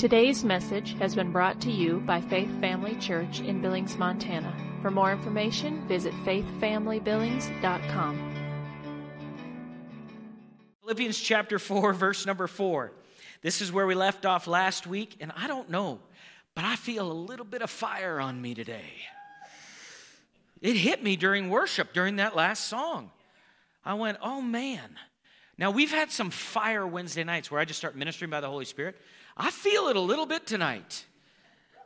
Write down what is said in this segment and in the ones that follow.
Today's message has been brought to you by Faith Family Church in Billings, Montana. For more information, visit faithfamilybillings.com. Philippians chapter 4, verse number 4. This is where we left off last week, and I don't know, but I feel a little bit of fire on me today. It hit me during worship, during that last song. I went, oh man. Now, we've had some fire Wednesday nights where I just start ministering by the Holy Spirit. I feel it a little bit tonight.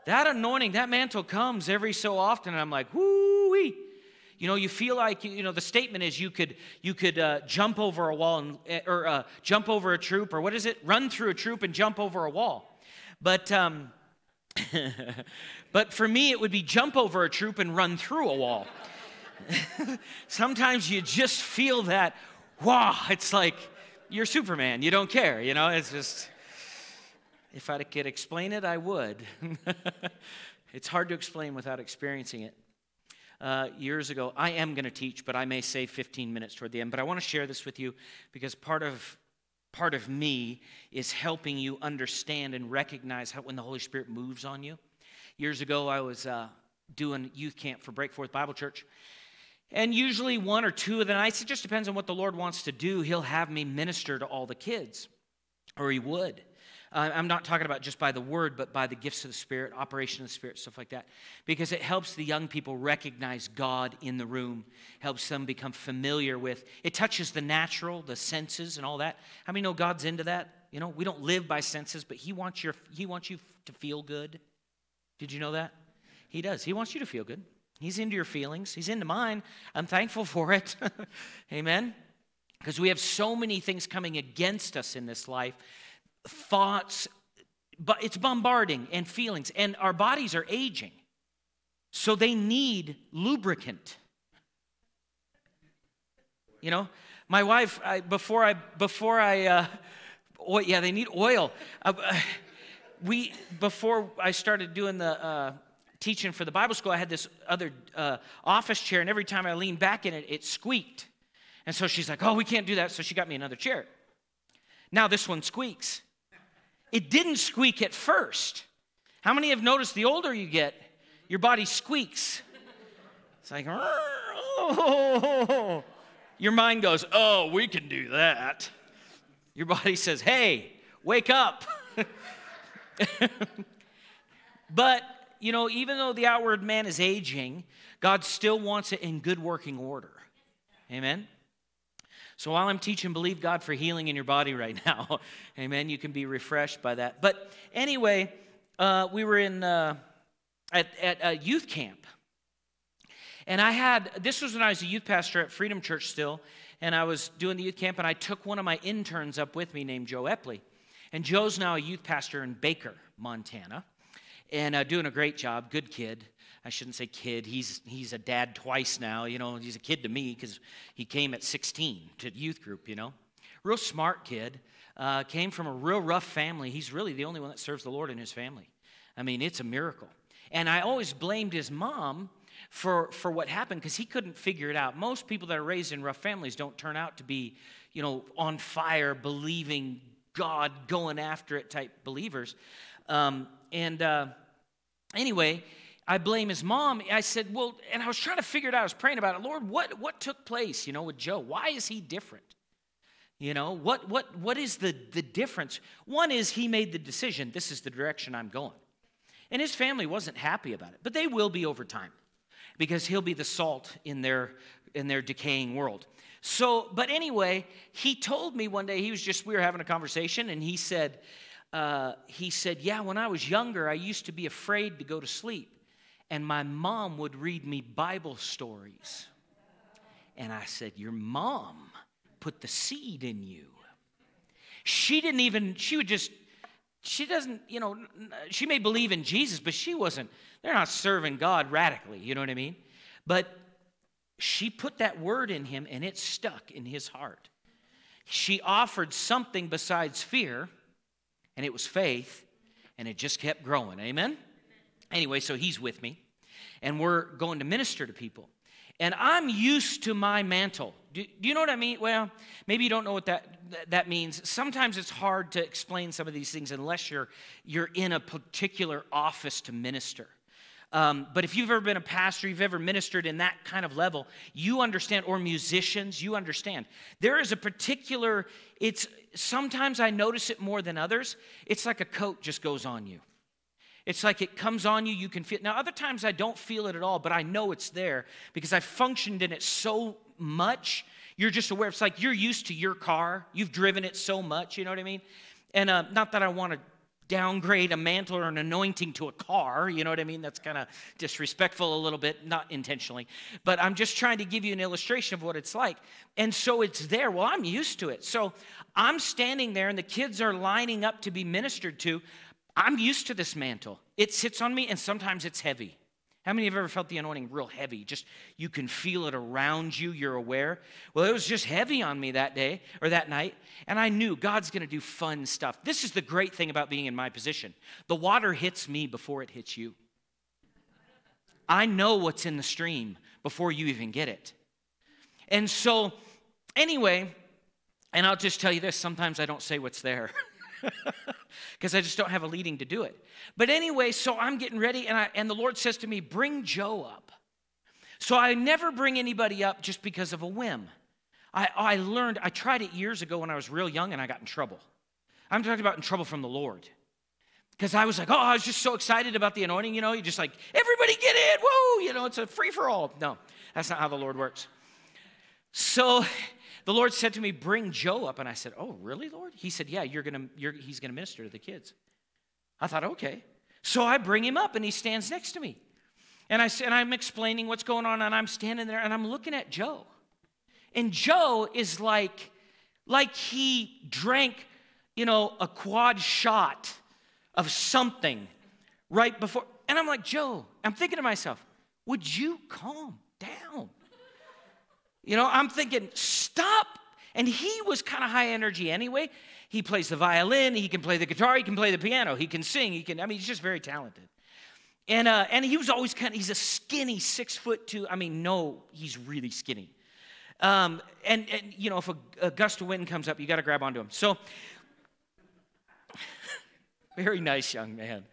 That anointing, that mantle comes every so often, and I'm like, whoo wee. You know, you feel like you know the statement is you could you could uh, jump over a wall and eh, or uh, jump over a troop or what is it? Run through a troop and jump over a wall. But um, but for me, it would be jump over a troop and run through a wall. Sometimes you just feel that. Wow, it's like you're Superman. You don't care. You know, it's just if I could explain it, I would. it's hard to explain without experiencing it. Uh, years ago, I am going to teach, but I may save 15 minutes toward the end. But I want to share this with you because part of part of me is helping you understand and recognize how when the Holy Spirit moves on you. Years ago, I was uh, doing youth camp for Breakforth Bible Church. And usually, one or two of the nights, it just depends on what the Lord wants to do, He'll have me minister to all the kids, or He would. Uh, I'm not talking about just by the word, but by the gifts of the Spirit, operation of the Spirit, stuff like that. Because it helps the young people recognize God in the room, helps them become familiar with. It touches the natural, the senses, and all that. How many know God's into that? You know, we don't live by senses, but He wants, your, he wants you to feel good. Did you know that? He does. He wants you to feel good. He's into your feelings, He's into mine. I'm thankful for it. Amen. Because we have so many things coming against us in this life thoughts, but it's bombarding and feelings, and our bodies are aging. So they need lubricant. You know, my wife, I, before I, before I, uh, oil, yeah, they need oil. Uh, we, before I started doing the uh, teaching for the Bible school, I had this other uh, office chair, and every time I leaned back in it, it squeaked. And so she's like, oh, we can't do that. So she got me another chair. Now this one squeaks. It didn't squeak at first. How many have noticed the older you get, your body squeaks? It's like, oh. Your mind goes, oh, we can do that. Your body says, hey, wake up. but, you know, even though the outward man is aging, God still wants it in good working order. Amen? So while I'm teaching, believe God for healing in your body right now. Amen. You can be refreshed by that. But anyway, uh, we were in uh, at, at a youth camp. And I had, this was when I was a youth pastor at Freedom Church still, and I was doing the youth camp, and I took one of my interns up with me named Joe Epley. And Joe's now a youth pastor in Baker, Montana, and uh, doing a great job, good kid. I shouldn't say kid. He's, he's a dad twice now. You know, he's a kid to me because he came at 16 to youth group, you know. Real smart kid. Uh, came from a real rough family. He's really the only one that serves the Lord in his family. I mean, it's a miracle. And I always blamed his mom for, for what happened because he couldn't figure it out. Most people that are raised in rough families don't turn out to be, you know, on fire, believing God, going after it type believers. Um, and uh, anyway, I blame his mom. I said, well, and I was trying to figure it out. I was praying about it. Lord, what, what took place, you know, with Joe? Why is he different? You know, what, what, what is the, the difference? One is he made the decision, this is the direction I'm going. And his family wasn't happy about it, but they will be over time because he'll be the salt in their, in their decaying world. So, but anyway, he told me one day, he was just, we were having a conversation, and he said, uh, he said, Yeah, when I was younger, I used to be afraid to go to sleep and my mom would read me Bible stories. And I said, Your mom put the seed in you. She didn't even, she would just, she doesn't, you know, she may believe in Jesus, but she wasn't, they're not serving God radically, you know what I mean? But she put that word in him and it stuck in his heart. She offered something besides fear, and it was faith, and it just kept growing. Amen? Anyway, so he's with me, and we're going to minister to people. And I'm used to my mantle. Do, do, you know what I mean? Well, maybe you don't know what that, that means. Sometimes it's hard to explain some of these things unless you're, you're in a particular office to minister. Um, but if you've ever been a pastor, you've ever ministered in that kind of level, you understand, or musicians, you understand. There is a particular, it's sometimes I notice it more than others. It's like a coat just goes on you. It's like it comes on you, you can feel it. Now, other times I don't feel it at all, but I know it's there because I functioned in it so much. You're just aware. It's like you're used to your car, you've driven it so much, you know what I mean? And uh, not that I want to downgrade a mantle or an anointing to a car, you know what I mean? That's kind of disrespectful a little bit, not intentionally. But I'm just trying to give you an illustration of what it's like. And so it's there. Well, I'm used to it. So I'm standing there and the kids are lining up to be ministered to. I'm used to this mantle. It sits on me, and sometimes it's heavy. How many of you have ever felt the anointing real heavy? Just you can feel it around you, you're aware. Well, it was just heavy on me that day or that night, and I knew God's gonna do fun stuff. This is the great thing about being in my position the water hits me before it hits you. I know what's in the stream before you even get it. And so, anyway, and I'll just tell you this sometimes I don't say what's there. because I just don't have a leading to do it. But anyway, so I'm getting ready, and, I, and the Lord says to me, Bring Joe up. So I never bring anybody up just because of a whim. I, I learned, I tried it years ago when I was real young and I got in trouble. I'm talking about in trouble from the Lord. Because I was like, oh, I was just so excited about the anointing, you know, you just like, everybody get in, whoa, you know, it's a free for all. No, that's not how the Lord works. So the Lord said to me, Bring Joe up. And I said, Oh, really, Lord? He said, Yeah, you're gonna, you're, he's going to minister to the kids. I thought, Okay. So I bring him up and he stands next to me. And, I, and I'm explaining what's going on, and I'm standing there and I'm looking at Joe. And Joe is like, like he drank, you know, a quad shot of something right before. And I'm like, Joe, I'm thinking to myself, would you calm down? You know, I'm thinking, stop. And he was kind of high energy anyway. He plays the violin, he can play the guitar, he can play the piano, he can sing, he can, I mean, he's just very talented. And, uh, and he was always kind of, he's a skinny six foot two. I mean, no, he's really skinny. Um, and, and, you know, if a, a gust of wind comes up, you got to grab onto him. So, very nice young man.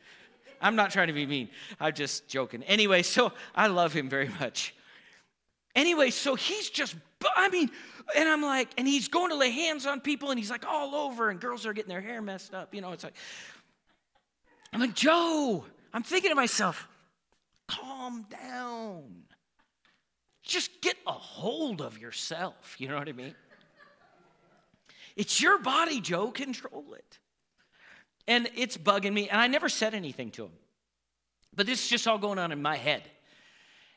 I'm not trying to be mean. I'm just joking. Anyway, so I love him very much. Anyway, so he's just, I mean, and I'm like, and he's going to lay hands on people and he's like all over, and girls are getting their hair messed up. You know, it's like, I'm like, Joe, I'm thinking to myself, calm down. Just get a hold of yourself. You know what I mean? It's your body, Joe, control it. And it's bugging me, and I never said anything to him. But this is just all going on in my head.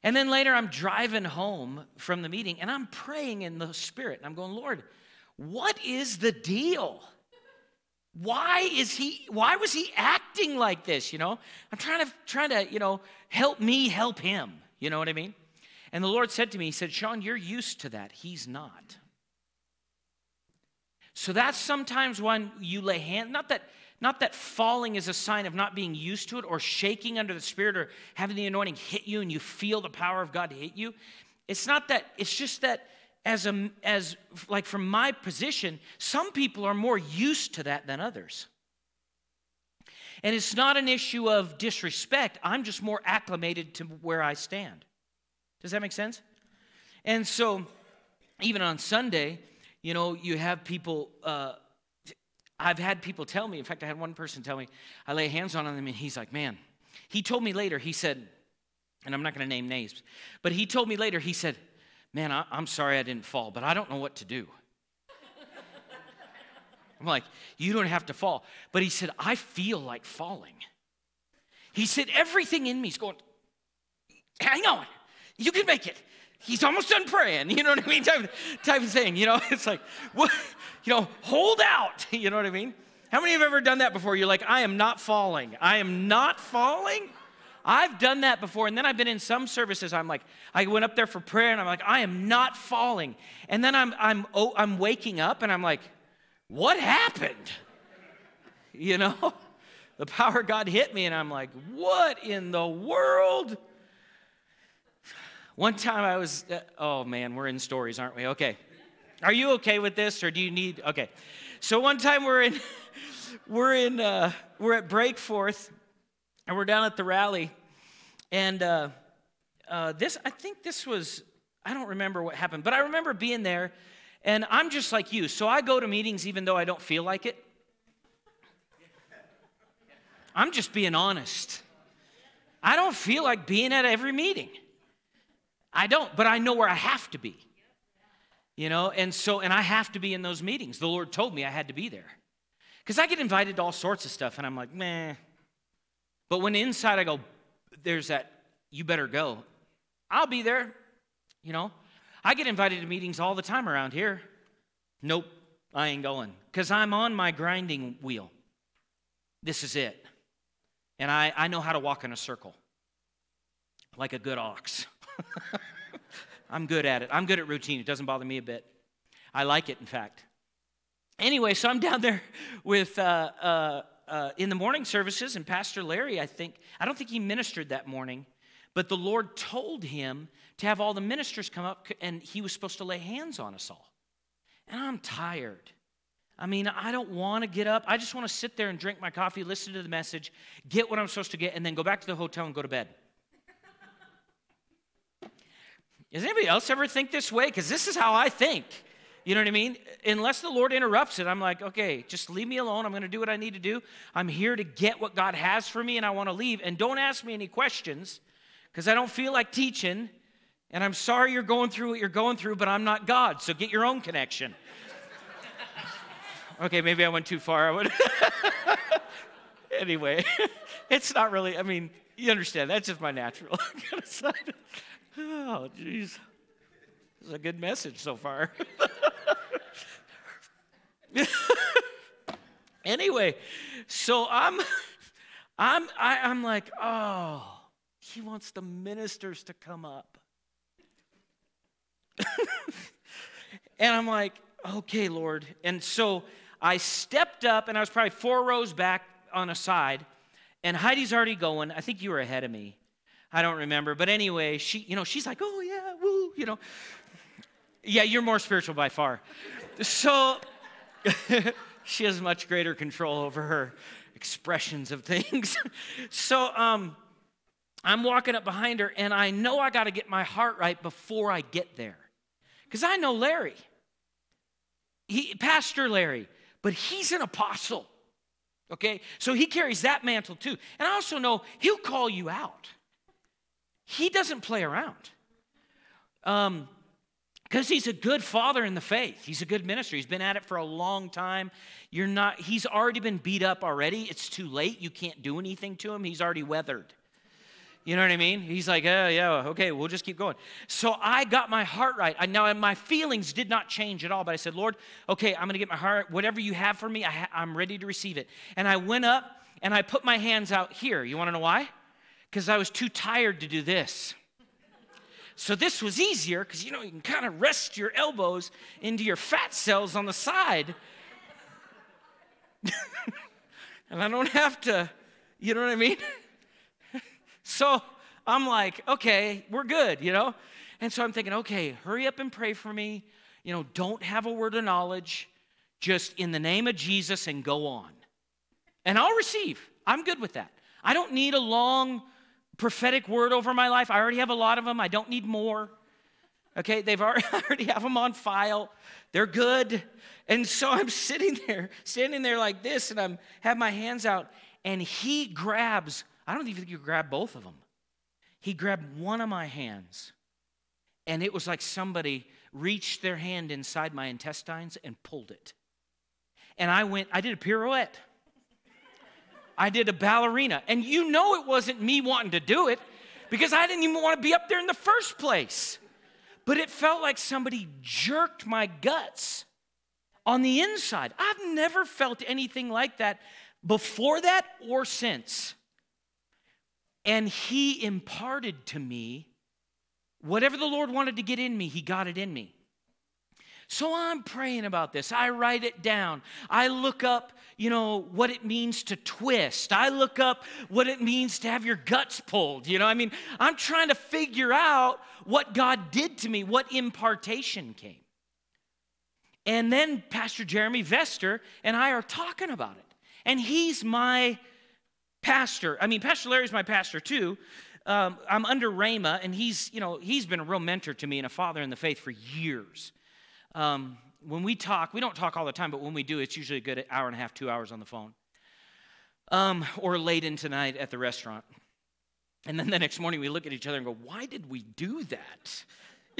And then later, I'm driving home from the meeting and I'm praying in the Spirit. And I'm going, Lord, what is the deal? Why is he, why was he acting like this? You know, I'm trying to, trying to, you know, help me help him. You know what I mean? And the Lord said to me, He said, Sean, you're used to that. He's not. So that's sometimes when you lay hands, not that not that falling is a sign of not being used to it or shaking under the Spirit or having the anointing hit you and you feel the power of God hit you. It's not that, it's just that as a as like from my position, some people are more used to that than others. And it's not an issue of disrespect. I'm just more acclimated to where I stand. Does that make sense? And so, even on Sunday, you know, you have people uh, I've had people tell me, in fact, I had one person tell me, I lay hands on him and he's like, man, he told me later, he said, and I'm not going to name names, but he told me later, he said, man, I, am sorry I didn't fall, but I don't know what to do. I'm like, you don't have to fall. But he said, I feel like falling. He said, everything in me is going, hang on, you can make it he's almost done praying, you know what I mean? Type, type of thing, you know? It's like, what, you know, hold out, you know what I mean? How many have ever done that before? You're like, I am not falling. I am not falling. I've done that before. And then I've been in some services, I'm like, I went up there for prayer and I'm like, I am not falling. And then I'm, I'm, oh, I'm waking up and I'm like, what happened? You know? The power of God hit me and I'm like, what in the world? One time I was, uh, oh man, we're in stories, aren't we? Okay. Are you okay with this or do you need, okay. So one time we're in, we're in, uh, we're at Breakforth and we're down at the rally. And uh, uh, this, I think this was, I don't remember what happened, but I remember being there and I'm just like you. So I go to meetings even though I don't feel like it. I'm just being honest. I don't feel like being at every meeting. I don't, but I know where I have to be. You know, and so, and I have to be in those meetings. The Lord told me I had to be there. Because I get invited to all sorts of stuff, and I'm like, meh. But when inside I go, there's that, you better go. I'll be there. You know, I get invited to meetings all the time around here. Nope, I ain't going. Because I'm on my grinding wheel. This is it. And I, I know how to walk in a circle like a good ox. I'm good at it. I'm good at routine. It doesn't bother me a bit. I like it, in fact. Anyway, so I'm down there with uh, uh, uh, in the morning services, and Pastor Larry, I think, I don't think he ministered that morning, but the Lord told him to have all the ministers come up, and he was supposed to lay hands on us all. And I'm tired. I mean, I don't want to get up. I just want to sit there and drink my coffee, listen to the message, get what I'm supposed to get, and then go back to the hotel and go to bed. Does anybody else ever think this way? Because this is how I think. You know what I mean? Unless the Lord interrupts it, I'm like, okay, just leave me alone. I'm going to do what I need to do. I'm here to get what God has for me, and I want to leave. And don't ask me any questions because I don't feel like teaching. And I'm sorry you're going through what you're going through, but I'm not God. So get your own connection. okay, maybe I went too far. I would. anyway, it's not really, I mean, you understand. That's just my natural kind of side. Oh, jeez. This is a good message so far. anyway, so I'm I'm I, am i am like, oh, he wants the ministers to come up. and I'm like, okay, Lord. And so I stepped up and I was probably four rows back on a side, and Heidi's already going. I think you were ahead of me. I don't remember. But anyway, she, you know, she's like, oh yeah, woo, you know. Yeah, you're more spiritual by far. So she has much greater control over her expressions of things. so um, I'm walking up behind her, and I know I got to get my heart right before I get there. Because I know Larry, he, Pastor Larry, but he's an apostle. Okay? So he carries that mantle too. And I also know he'll call you out. He doesn't play around. Um, because he's a good father in the faith. He's a good minister. He's been at it for a long time. You're not, he's already been beat up already. It's too late. You can't do anything to him. He's already weathered. You know what I mean? He's like, yeah, yeah, okay, we'll just keep going. So I got my heart right. I, now, my feelings did not change at all, but I said, Lord, okay, I'm going to get my heart, whatever you have for me, I I'm ready to receive it. And I went up and I put my hands out here. You want to know why? Because I was too tired to do this. So this was easier because you know you can kind of rest your elbows into your fat cells on the side. and I don't have to, you know what I mean? so I'm like, okay, we're good, you know? And so I'm thinking, okay, hurry up and pray for me. You know, don't have a word of knowledge. Just in the name of Jesus and go on. And I'll receive. I'm good with that. I don't need a long prophetic word over my life. I already have a lot of them. I don't need more. Okay, they've already, already have them on file. They're good. And so I'm sitting there, standing there like this, and I'm have my hands out, and he grabs, I don't even think you grab both of them. He grabbed one of my hands, and it was like somebody reached their hand inside my intestines and pulled it. And I went, I did a pirouette. I did a ballerina. And you know it wasn't me wanting to do it because I didn't even want to be up there in the first place. But it felt like somebody jerked my guts on the inside. I've never felt anything like that before that or since. And he imparted to me whatever the Lord wanted to get in me, he got it in me. So I'm praying about this. I write it down. I look up, you know, what it means to twist. I look up what it means to have your guts pulled. You know, I mean, I'm trying to figure out what God did to me, what impartation came. And then Pastor Jeremy Vester and I are talking about it. And he's my pastor. I mean, Pastor Larry's my pastor too. Um, I'm under Rhema, and he's, you know, he's been a real mentor to me and a father in the faith for years. Um, when we talk, we don't talk all the time, but when we do, it's usually a good hour and a half, two hours on the phone. Um, or late into night at the restaurant. And then the next morning we look at each other and go, why did we do that?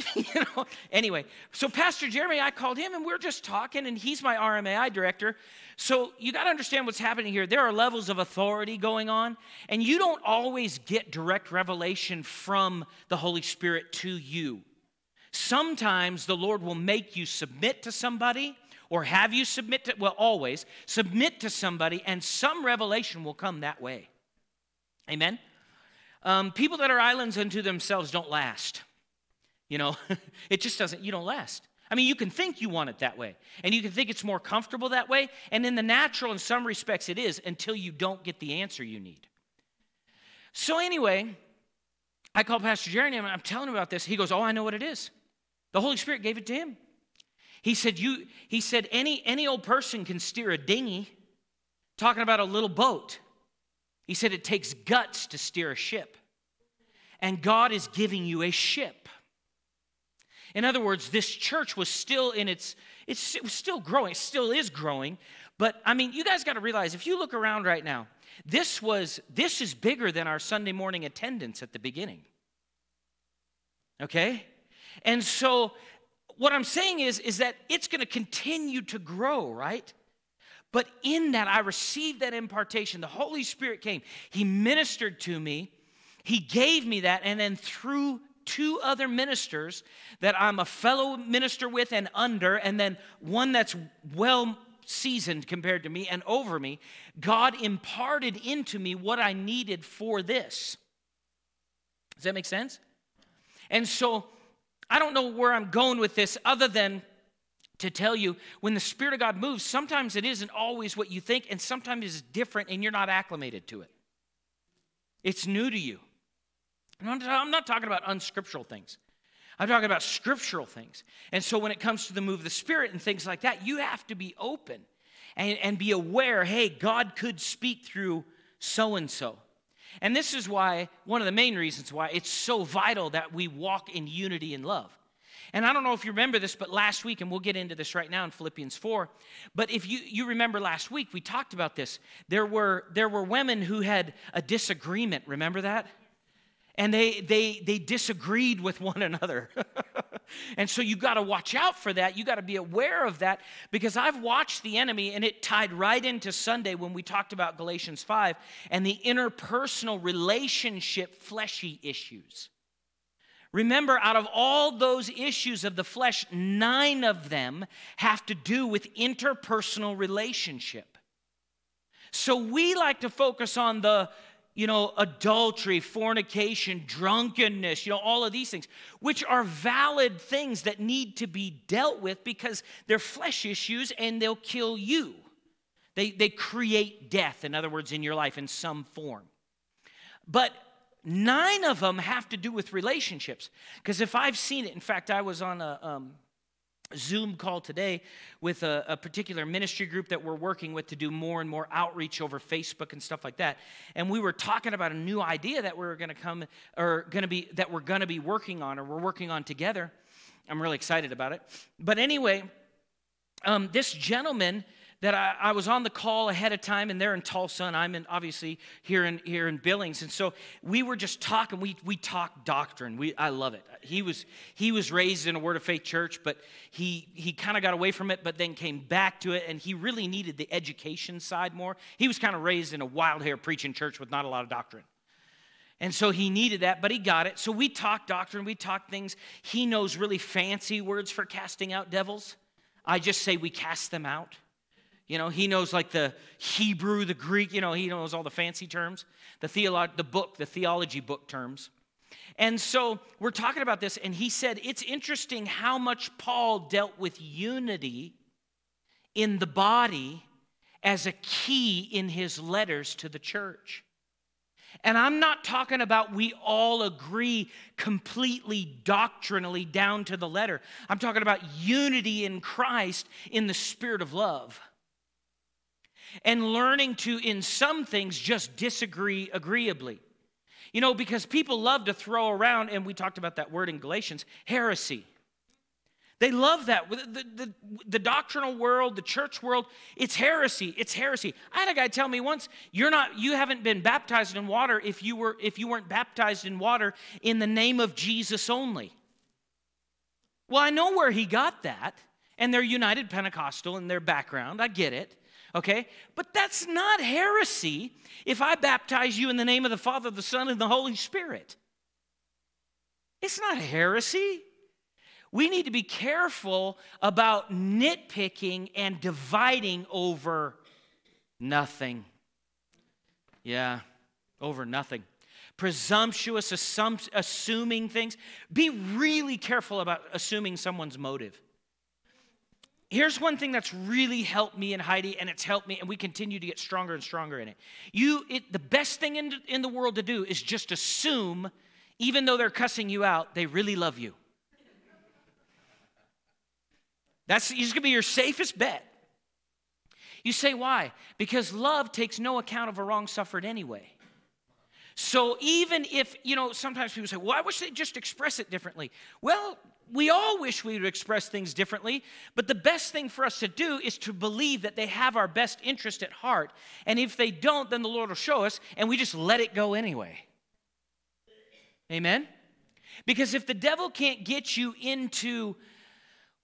you know anyway so pastor jeremy i called him and we are just talking and he's my rmai director so you got to understand what's happening here there are levels of authority going on and you don't always get direct revelation from the holy spirit to you sometimes the lord will make you submit to somebody or have you submit to well always submit to somebody and some revelation will come that way amen um, people that are islands unto themselves don't last you know, it just doesn't, you don't last. I mean, you can think you want it that way, and you can think it's more comfortable that way, and in the natural, in some respects, it is until you don't get the answer you need. So, anyway, I called Pastor Jeremy and I'm telling him about this. He goes, Oh, I know what it is. The Holy Spirit gave it to him. He said, you, he said, any, any old person can steer a dinghy, talking about a little boat. He said, it takes guts to steer a ship. And God is giving you a ship. In other words, this church was still in its, it's, it still growing, it still is growing. But I mean, you guys got to realize if you look around right now, this was this is bigger than our Sunday morning attendance at the beginning. Okay? And so what I'm saying is is that it's going to continue to grow, right? But in that I received that impartation. The Holy Spirit came. He ministered to me. He gave me that and then through two other ministers that I'm a fellow minister with and under, and then one that's well seasoned compared to me and over me, God imparted into me what I needed for this. Does that make sense? And so I don't know where I'm going with this other than to tell you when the Spirit of God moves, sometimes it isn't always what you think, and sometimes it's different and you're not acclimated to it. It's new to you. I'm not talking about unscriptural things. I'm talking about scriptural things. And so when it comes to the move of the Spirit and things like that, you have to be open and, and be aware hey, God could speak through so and so. And this is why, one of the main reasons why it's so vital that we walk in unity and love. And I don't know if you remember this, but last week, and we'll get into this right now in Philippians 4, but if you, you remember last week, we talked about this. There were, there were women who had a disagreement. Remember that? and they they they disagreed with one another and so you got to watch out for that. You got to be aware of that because i've watched the enemy and it tied right into sunday when we talked about galatians 5 and the interpersonal relationship fleshy issues. Remember out of all those issues of the flesh nine of them have to do with interpersonal relationship. So we like to focus on the you know, adultery, fornication, drunkenness, you know, all of these things, which are valid things that need to be dealt with because they're flesh issues and they'll kill you. They, they create death, in other words, in your life in some form. But nine of them have to do with relationships. Because if I've seen it, in fact, I was on a, um, Zoom call today with a, a, particular ministry group that we're working with to do more and more outreach over Facebook and stuff like that. And we were talking about a new idea that we are going to come or going to be that we're going to be working on or we're working on together. I'm really excited about it. But anyway, um, this gentleman that I, I, was on the call ahead of time, and they're in Tulsa, and I'm in obviously here in here in Billings, and so we were just talking. We we talked doctrine. We I love it. He was he was raised in a Word of Faith church, but he he kind of got away from it, but then came back to it, and he really needed the education side more. He was kind of raised in a wild hair preaching church with not a lot of doctrine. And so he needed that, but he got it. So we talked doctrine, we talked things. He knows really fancy words for casting out devils. I just say we cast them out. You know, he knows like the Hebrew, the Greek, you know, he knows all the fancy terms, the, theolo- the book, the theology book terms. And so we're talking about this, and he said it's interesting how much Paul dealt with unity in the body as a key in his letters to the church. And I'm not talking about we all agree completely doctrinally down to the letter. I'm talking about unity in Christ in the spirit of love. And learning to, in some things, just disagree agreeably. You know, because people love to throw around, and we talked about that word in Galatians, heresy. They love that. The, the, the, doctrinal world, the church world, it's heresy. It's heresy. I had a guy tell me once, you're not, you haven't been baptized in water if you were if you weren't baptized in water in the name of Jesus only. Well, I know where he got that, and they're United Pentecostal in their background. I get it okay? But that's not heresy if I baptize you in the name of the Father, the Son, and the Holy Spirit. It's not heresy. We need to be careful about nitpicking and dividing over nothing. Yeah, over nothing. Presumptuous, assum- assuming things. Be really careful about assuming someone's motive. Here's one thing that's really helped me and Heidi, and it's helped me, and we continue to get stronger and stronger in it. You, it, the best thing in, in the world to do is just assume, even though they're cussing you out, they really love you. That's going to be your safest bet. You say why? Because love takes no account of a wrong suffered anyway. So even if, you know, sometimes people say, well, I wish they'd just express it differently. Well, we all wish we would express things differently, but the best thing for us to do is to believe that they have our best interest at heart. And if they don't, then the Lord will show us, and we just let it go anyway. Amen? Because if the devil can't get you into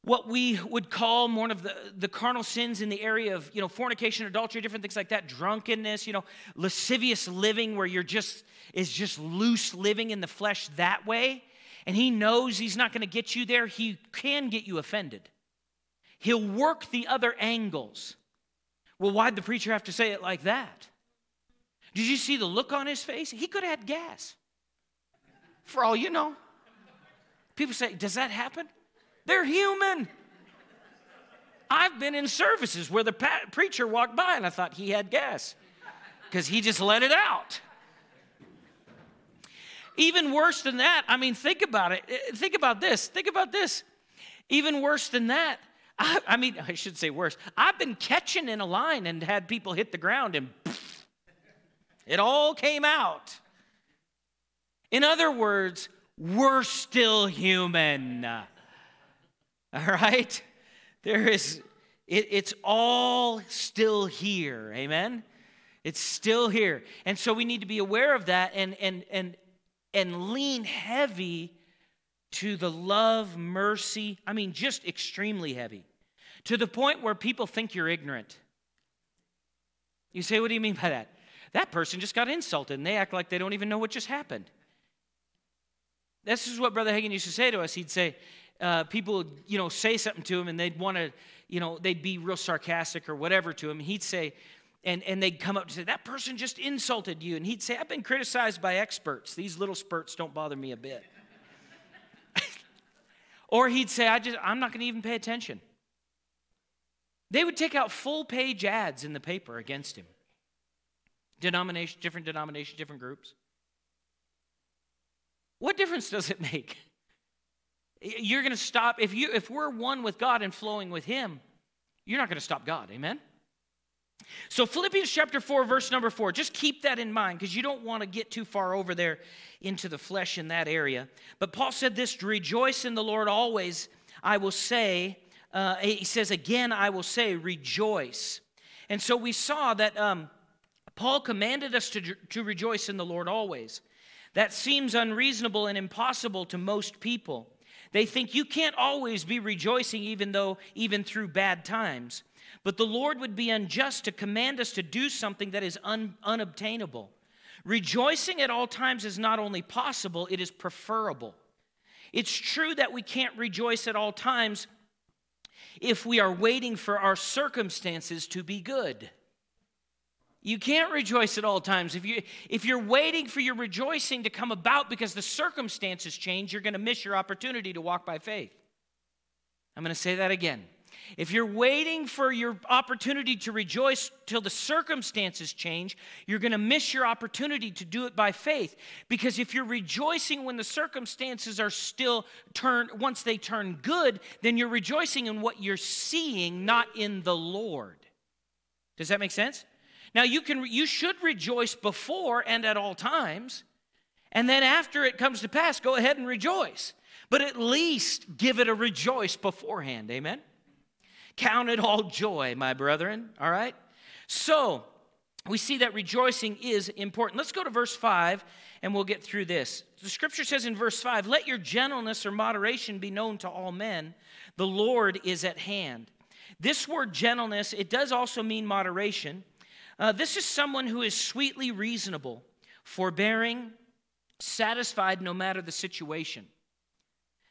what we would call one of the, the carnal sins in the area of you know fornication adultery different things like that drunkenness you know lascivious living where you're just is just loose living in the flesh that way and he knows he's not going to get you there, he can get you offended. He'll work the other angles. Well, why'd the preacher have to say it like that? Did you see the look on his face? He could have had gas. For all you know. People say, Does that happen? They're human. I've been in services where the preacher walked by and I thought he had gas because he just let it out. Even worse than that, I mean, think about it. Eh, think about this. Think about this. Even worse than that, I, I mean, I should say worse. I've been catching in a line and had people hit the ground and it all came out. In other words, we're still human. All right? There is, it, it's all still here. Amen? It's still here. And so we need to be aware of that and, and, and and lean heavy to the love, mercy, I mean, just extremely heavy, to the point where people think you're ignorant. You say, What do you mean by that? That person just got insulted and they act like they don't even know what just happened. This is what Brother Hagin used to say to us. He'd say, uh, people, you know, say something to him and they'd want to, you know, they'd be real sarcastic or whatever to him. He'd say, and, and they'd come up and say, That person just insulted you. And he'd say, I've been criticized by experts. These little spurts don't bother me a bit. or he'd say, I just, I'm not going to even pay attention. They would take out full page ads in the paper against him. Denomination, different denominations, different groups. What difference does it make? You're going to stop if you if we're one with God and flowing with him, you're not going to stop God. Amen. So, Philippians chapter 4, verse number 4, just keep that in mind because you don't want to get too far over there into the flesh in that area. But Paul said this rejoice in the Lord always, I will say, uh, he says, again, I will say, rejoice. And so we saw that um, Paul commanded us to, to rejoice in the Lord always. That seems unreasonable and impossible to most people. They think you can't always be rejoicing, even though, even through bad times. But the Lord would be unjust to command us to do something that is un, unobtainable. Rejoicing at all times is not only possible, it is preferable. It's true that we can't rejoice at all times if we are waiting for our circumstances to be good. You can't rejoice at all times. If, you, if you're waiting for your rejoicing to come about because the circumstances change, you're going to miss your opportunity to walk by faith. I'm going to say that again. If you're waiting for your opportunity to rejoice till the circumstances change, you're going to miss your opportunity to do it by faith. Because if you're rejoicing when the circumstances are still turned, once they turn good, then you're rejoicing in what you're seeing, not in the Lord. Does that make sense? Now you can you should rejoice before and at all times. And then after it comes to pass, go ahead and rejoice. But at least give it a rejoice beforehand. Amen. Count it all joy, my brethren. All right? So, we see that rejoicing is important. Let's go to verse 5 and we'll get through this. The scripture says in verse 5 Let your gentleness or moderation be known to all men, the Lord is at hand. This word gentleness, it does also mean moderation. Uh, this is someone who is sweetly reasonable, forbearing, satisfied no matter the situation.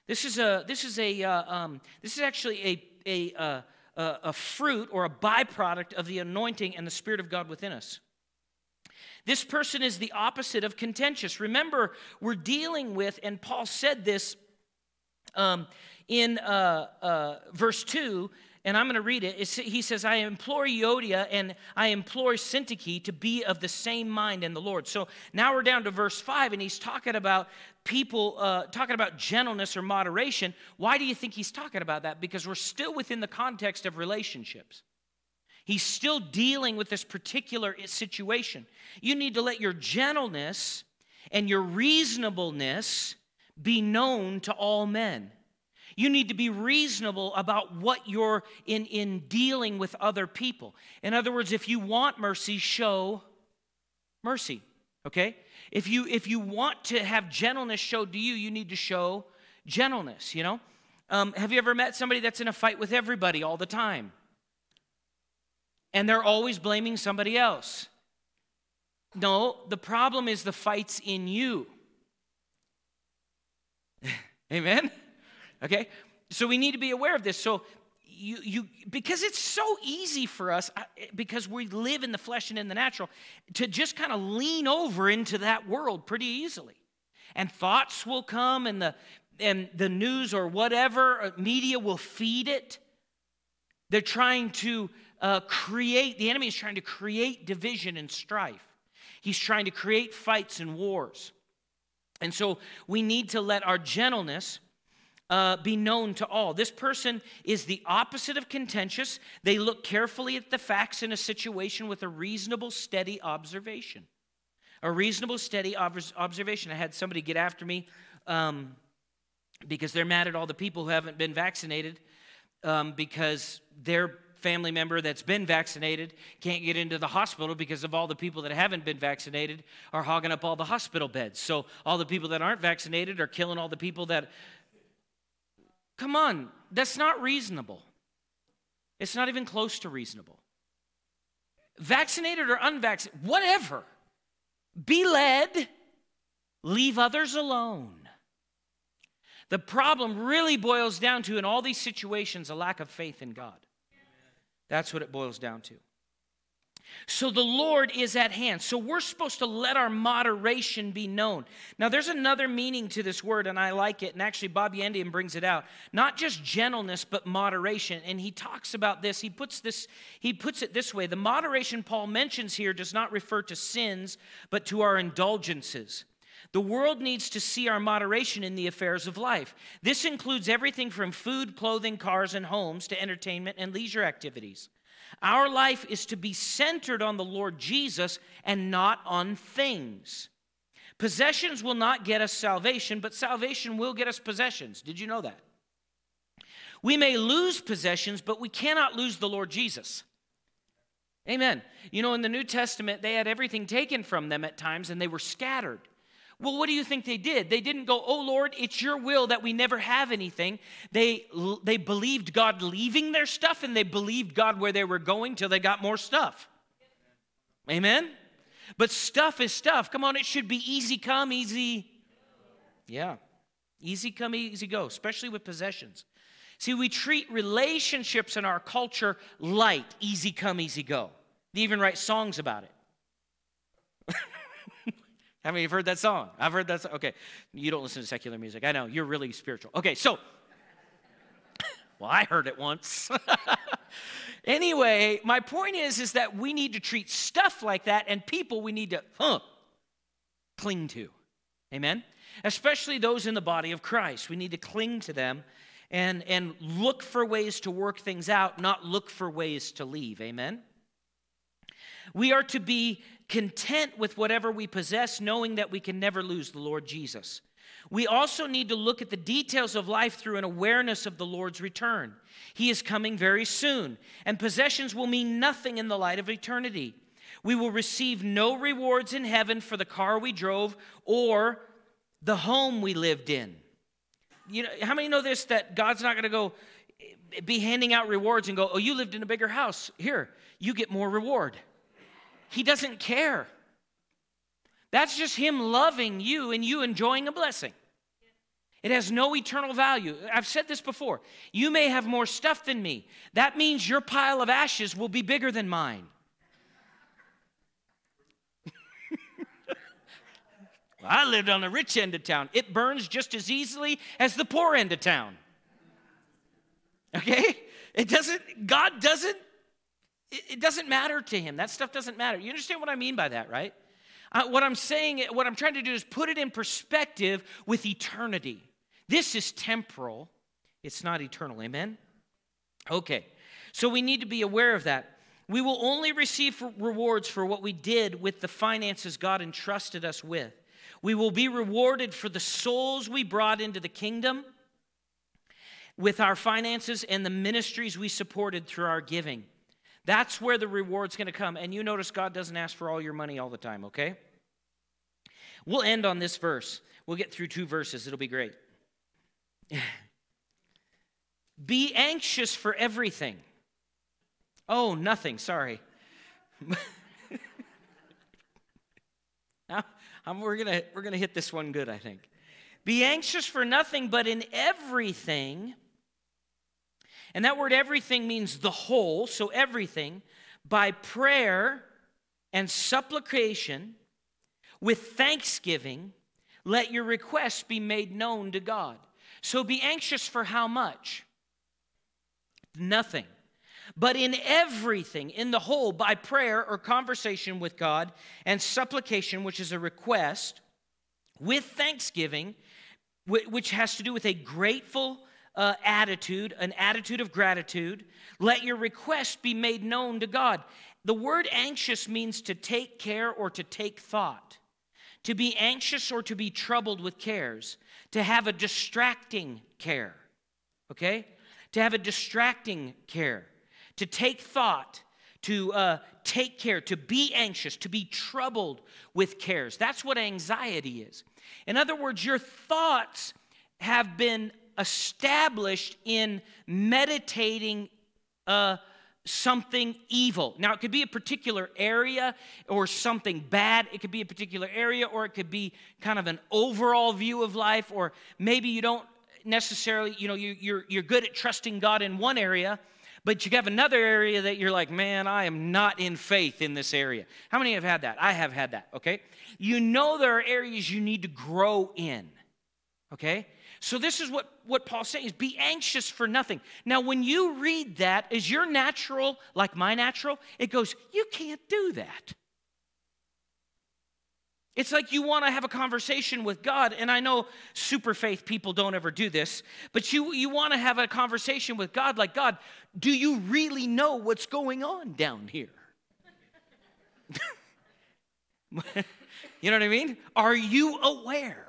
This is a this is a uh, um, this is actually a a uh, a, fruit or a byproduct of the anointing and the Spirit of God within us. This person is the opposite of contentious. Remember, we're dealing with, and Paul said this um, in uh, uh, verse 2 and I'm going to read it. He says, I implore Euodia and I implore Syntyche to be of the same mind in the Lord. So now we're down to verse 5, and he's talking about people, uh, talking about gentleness or moderation. Why do you think he's talking about that? Because we're still within the context of relationships. He's still dealing with this particular situation. You need to let your gentleness and your reasonableness be known to all men. You need to be reasonable about what you're in, in dealing with other people. In other words, if you want mercy, show mercy. Okay? If you if you want to have gentleness showed to you, you need to show gentleness, you know? Um, have you ever met somebody that's in a fight with everybody all the time? And they're always blaming somebody else. No, the problem is the fight's in you. Amen? Okay? So we need to be aware of this. So you, you because it's so easy for us because we live in the flesh and in the natural to just kind of lean over into that world pretty easily and thoughts will come and the and the news or whatever uh, media will feed it they're trying to uh, create the enemy is trying to create division and strife he's trying to create fights and wars and so we need to let our gentleness uh, be known to all. This person is the opposite of contentious. They look carefully at the facts in a situation with a reasonable, steady observation. A reasonable, steady observation. I had somebody get after me um, because they're mad at all the people who haven't been vaccinated um, because their family member that's been vaccinated can't get into the hospital because of all the people that haven't been vaccinated are hogging up all the hospital beds. So all the people that aren't vaccinated are killing all the people that Come on, that's not reasonable. It's not even close to reasonable. Vaccinated or unvaccinated, whatever. Be led, leave others alone. The problem really boils down to, in all these situations, a lack of faith in God. That's what it boils down to. So the Lord is at hand. So we're supposed to let our moderation be known. Now, there's another meaning to this word, and I like it. And actually, Bobby Yandian brings it out. Not just gentleness, but moderation. And he talks about this. He puts this. He puts it this way: the moderation Paul mentions here does not refer to sins, but to our indulgences. The world needs to see our moderation in the affairs of life. This includes everything from food, clothing, cars, and homes to entertainment and leisure activities. Our life is to be centered on the Lord Jesus and not on things. Possessions will not get us salvation, but salvation will get us possessions. Did you know that? We may lose possessions, but we cannot lose the Lord Jesus. Amen. You know, in the New Testament, they had everything taken from them at times and they were scattered. Well, what do you think they did? They didn't go, Oh Lord, it's your will that we never have anything. They, they believed God leaving their stuff and they believed God where they were going till they got more stuff. Amen? But stuff is stuff. Come on, it should be easy come, easy. Yeah. Easy come, easy go, especially with possessions. See, we treat relationships in our culture light, easy come, easy go. They even write songs about it. How many have heard that song? I've heard that song. Okay, you don't listen to secular music. I know, you're really spiritual. Okay, so, well, I heard it once. anyway, my point is, is that we need to treat stuff like that and people we need to, huh, cling to. Amen? Especially those in the body of Christ. We need to cling to them and, and look for ways to work things out, not look for ways to leave. Amen? We are to be content with whatever we possess, knowing that we can never lose the Lord Jesus. We also need to look at the details of life through an awareness of the Lord's return. He is coming very soon, and possessions will mean nothing in the light of eternity. We will receive no rewards in heaven for the car we drove or the home we lived in. You know, how many know this that God's not going to go eh, be handing out rewards and go, "Oh, you lived in a bigger house. Here, you get more reward." He doesn't care. That's just him loving you and you enjoying a blessing. It has no eternal value. I've said this before. You may have more stuff than me. That means your pile of ashes will be bigger than mine. I lived on the rich end of town. It burns just as easily as the poor end of town. Okay? It doesn't, God doesn't, it doesn't matter to him. That stuff doesn't matter. You understand what I mean by that, right? Uh, what I'm saying, what I'm trying to do is put it in perspective with eternity. This is temporal, it's not eternal. Amen? Okay, so we need to be aware of that. We will only receive rewards for what we did with the finances God entrusted us with. We will be rewarded for the souls we brought into the kingdom with our finances and the ministries we supported through our giving. That's where the reward's going to come. And you notice God doesn't ask for all your money all the time, okay? We'll end on this verse. We'll get through two verses, it'll be great. be anxious for everything. Oh, nothing, sorry. now, um, we're gonna we're gonna hit this one good, I think. Be anxious for nothing, but in everything. And that word everything means the whole, so everything, by prayer and supplication with thanksgiving, let your requests be made known to God. So be anxious for how much? Nothing. But in everything, in the whole, by prayer or conversation with God and supplication, which is a request, with thanksgiving, which has to do with a grateful uh, attitude, an attitude of gratitude, let your request be made known to God. The word anxious means to take care or to take thought. To be anxious or to be troubled with cares. To have a distracting care. Okay? To have a distracting care to take thought, to uh, take care, to be anxious, to be troubled with cares. That's what anxiety is. In other words, your thoughts have been established in meditating uh, something evil. Now, it could be a particular area or something bad. It could be a particular area, or it could be kind of an overall view of life, or maybe you don't necessarily, you know, you, you're, you're good at trusting God in one area but you have another area that you're like, man, I am not in faith in this area. How many have had that? I have had that, okay? You know there are areas you need to grow in, okay? So this is what, what Paul's saying is be anxious for nothing. Now, when you read that, is your natural like my natural? It goes, you can't do that. It's like you want to have a conversation with God, and I know super faith people don't ever do this, but you, you want to have a conversation with God like, God, do you really know what's going on down here? you know what I mean? Are you aware?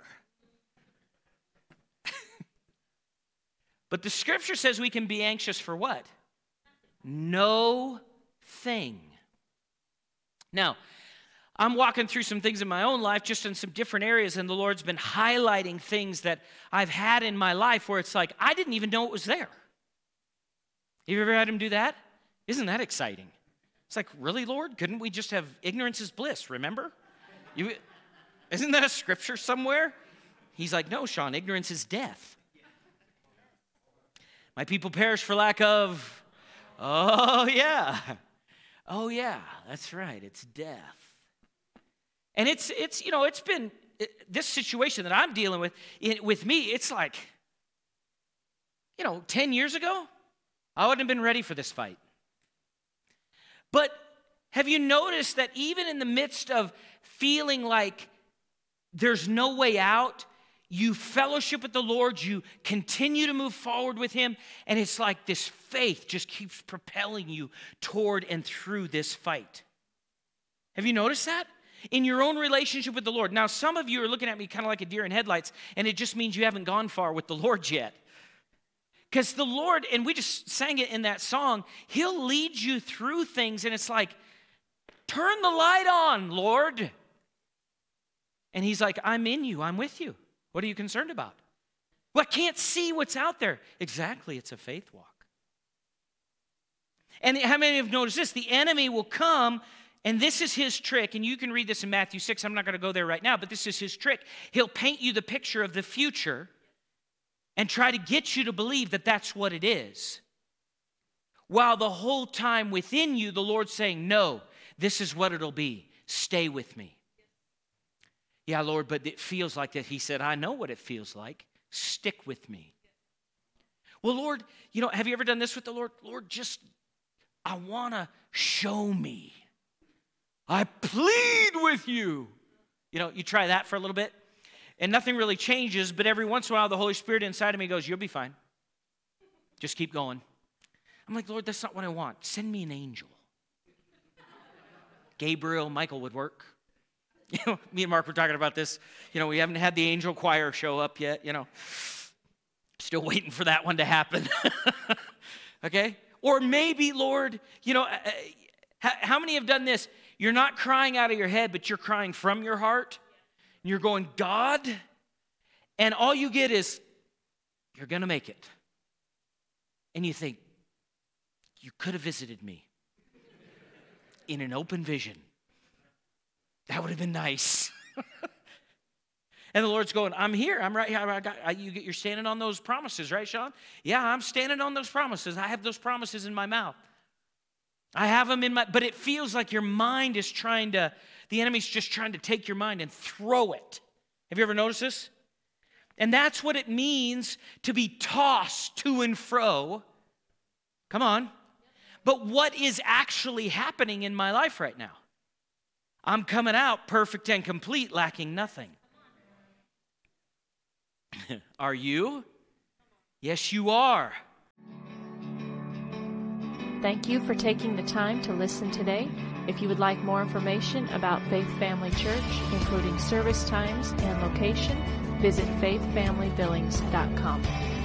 But the scripture says we can be anxious for what? No thing. Now, I'm walking through some things in my own life, just in some different areas, and the Lord's been highlighting things that I've had in my life where it's like, I didn't even know it was there. Have you ever had Him do that? Isn't that exciting? It's like, really, Lord? Couldn't we just have ignorance is bliss, remember? You, isn't that a scripture somewhere? He's like, no, Sean, ignorance is death. My people perish for lack of, oh, yeah. Oh, yeah, that's right, it's death. And it's, it's you know, it's been this situation that I'm dealing with, it, with me, it's like, you know, 10 years ago, I wouldn't have been ready for this fight. But have you noticed that even in the midst of feeling like there's no way out, you fellowship with the Lord, you continue to move forward with Him, and it's like this faith just keeps propelling you toward and through this fight. Have you noticed that? In your own relationship with the Lord. Now, some of you are looking at me kind of like a deer in headlights, and it just means you haven't gone far with the Lord yet. Because the Lord, and we just sang it in that song, He'll lead you through things, and it's like, turn the light on, Lord. And He's like, I'm in you, I'm with you. What are you concerned about? Well, I can't see what's out there. Exactly, it's a faith walk. And how many have noticed this? The enemy will come, and this is his trick, and you can read this in Matthew 6. I'm not going to go there right now, but this is his trick. He'll paint you the picture of the future and try to get you to believe that that's what it is. While the whole time within you, the Lord's saying, No, this is what it'll be. Stay with me. Yeah, Lord, but it feels like that. He said, I know what it feels like. Stick with me. Well, Lord, you know, have you ever done this with the Lord? Lord, just, I want to show me. I plead with you. You know, you try that for a little bit, and nothing really changes, but every once in a while, the Holy Spirit inside of me goes, You'll be fine. Just keep going. I'm like, Lord, that's not what I want. Send me an angel. Gabriel, Michael would work. You know, me and Mark were talking about this. You know, we haven't had the angel choir show up yet, you know. Still waiting for that one to happen. okay? Or maybe, Lord, you know, uh, uh, how many have done this? You're not crying out of your head, but you're crying from your heart. And you're going, God, and all you get is, you're going to make it. And you think, you could have visited me in an open vision. That would have been nice. and the Lord's going, I'm here. I'm right here. I got, I, you, you're standing on those promises, right, Sean? Yeah, I'm standing on those promises. I have those promises in my mouth. I have them in my, but it feels like your mind is trying to, the enemy's just trying to take your mind and throw it. Have you ever noticed this? And that's what it means to be tossed to and fro. Come on. But what is actually happening in my life right now? I'm coming out perfect and complete, lacking nothing. are you? Yes, you are. Thank you for taking the time to listen today. If you would like more information about Faith Family Church, including service times and location, visit faithfamilybillings.com.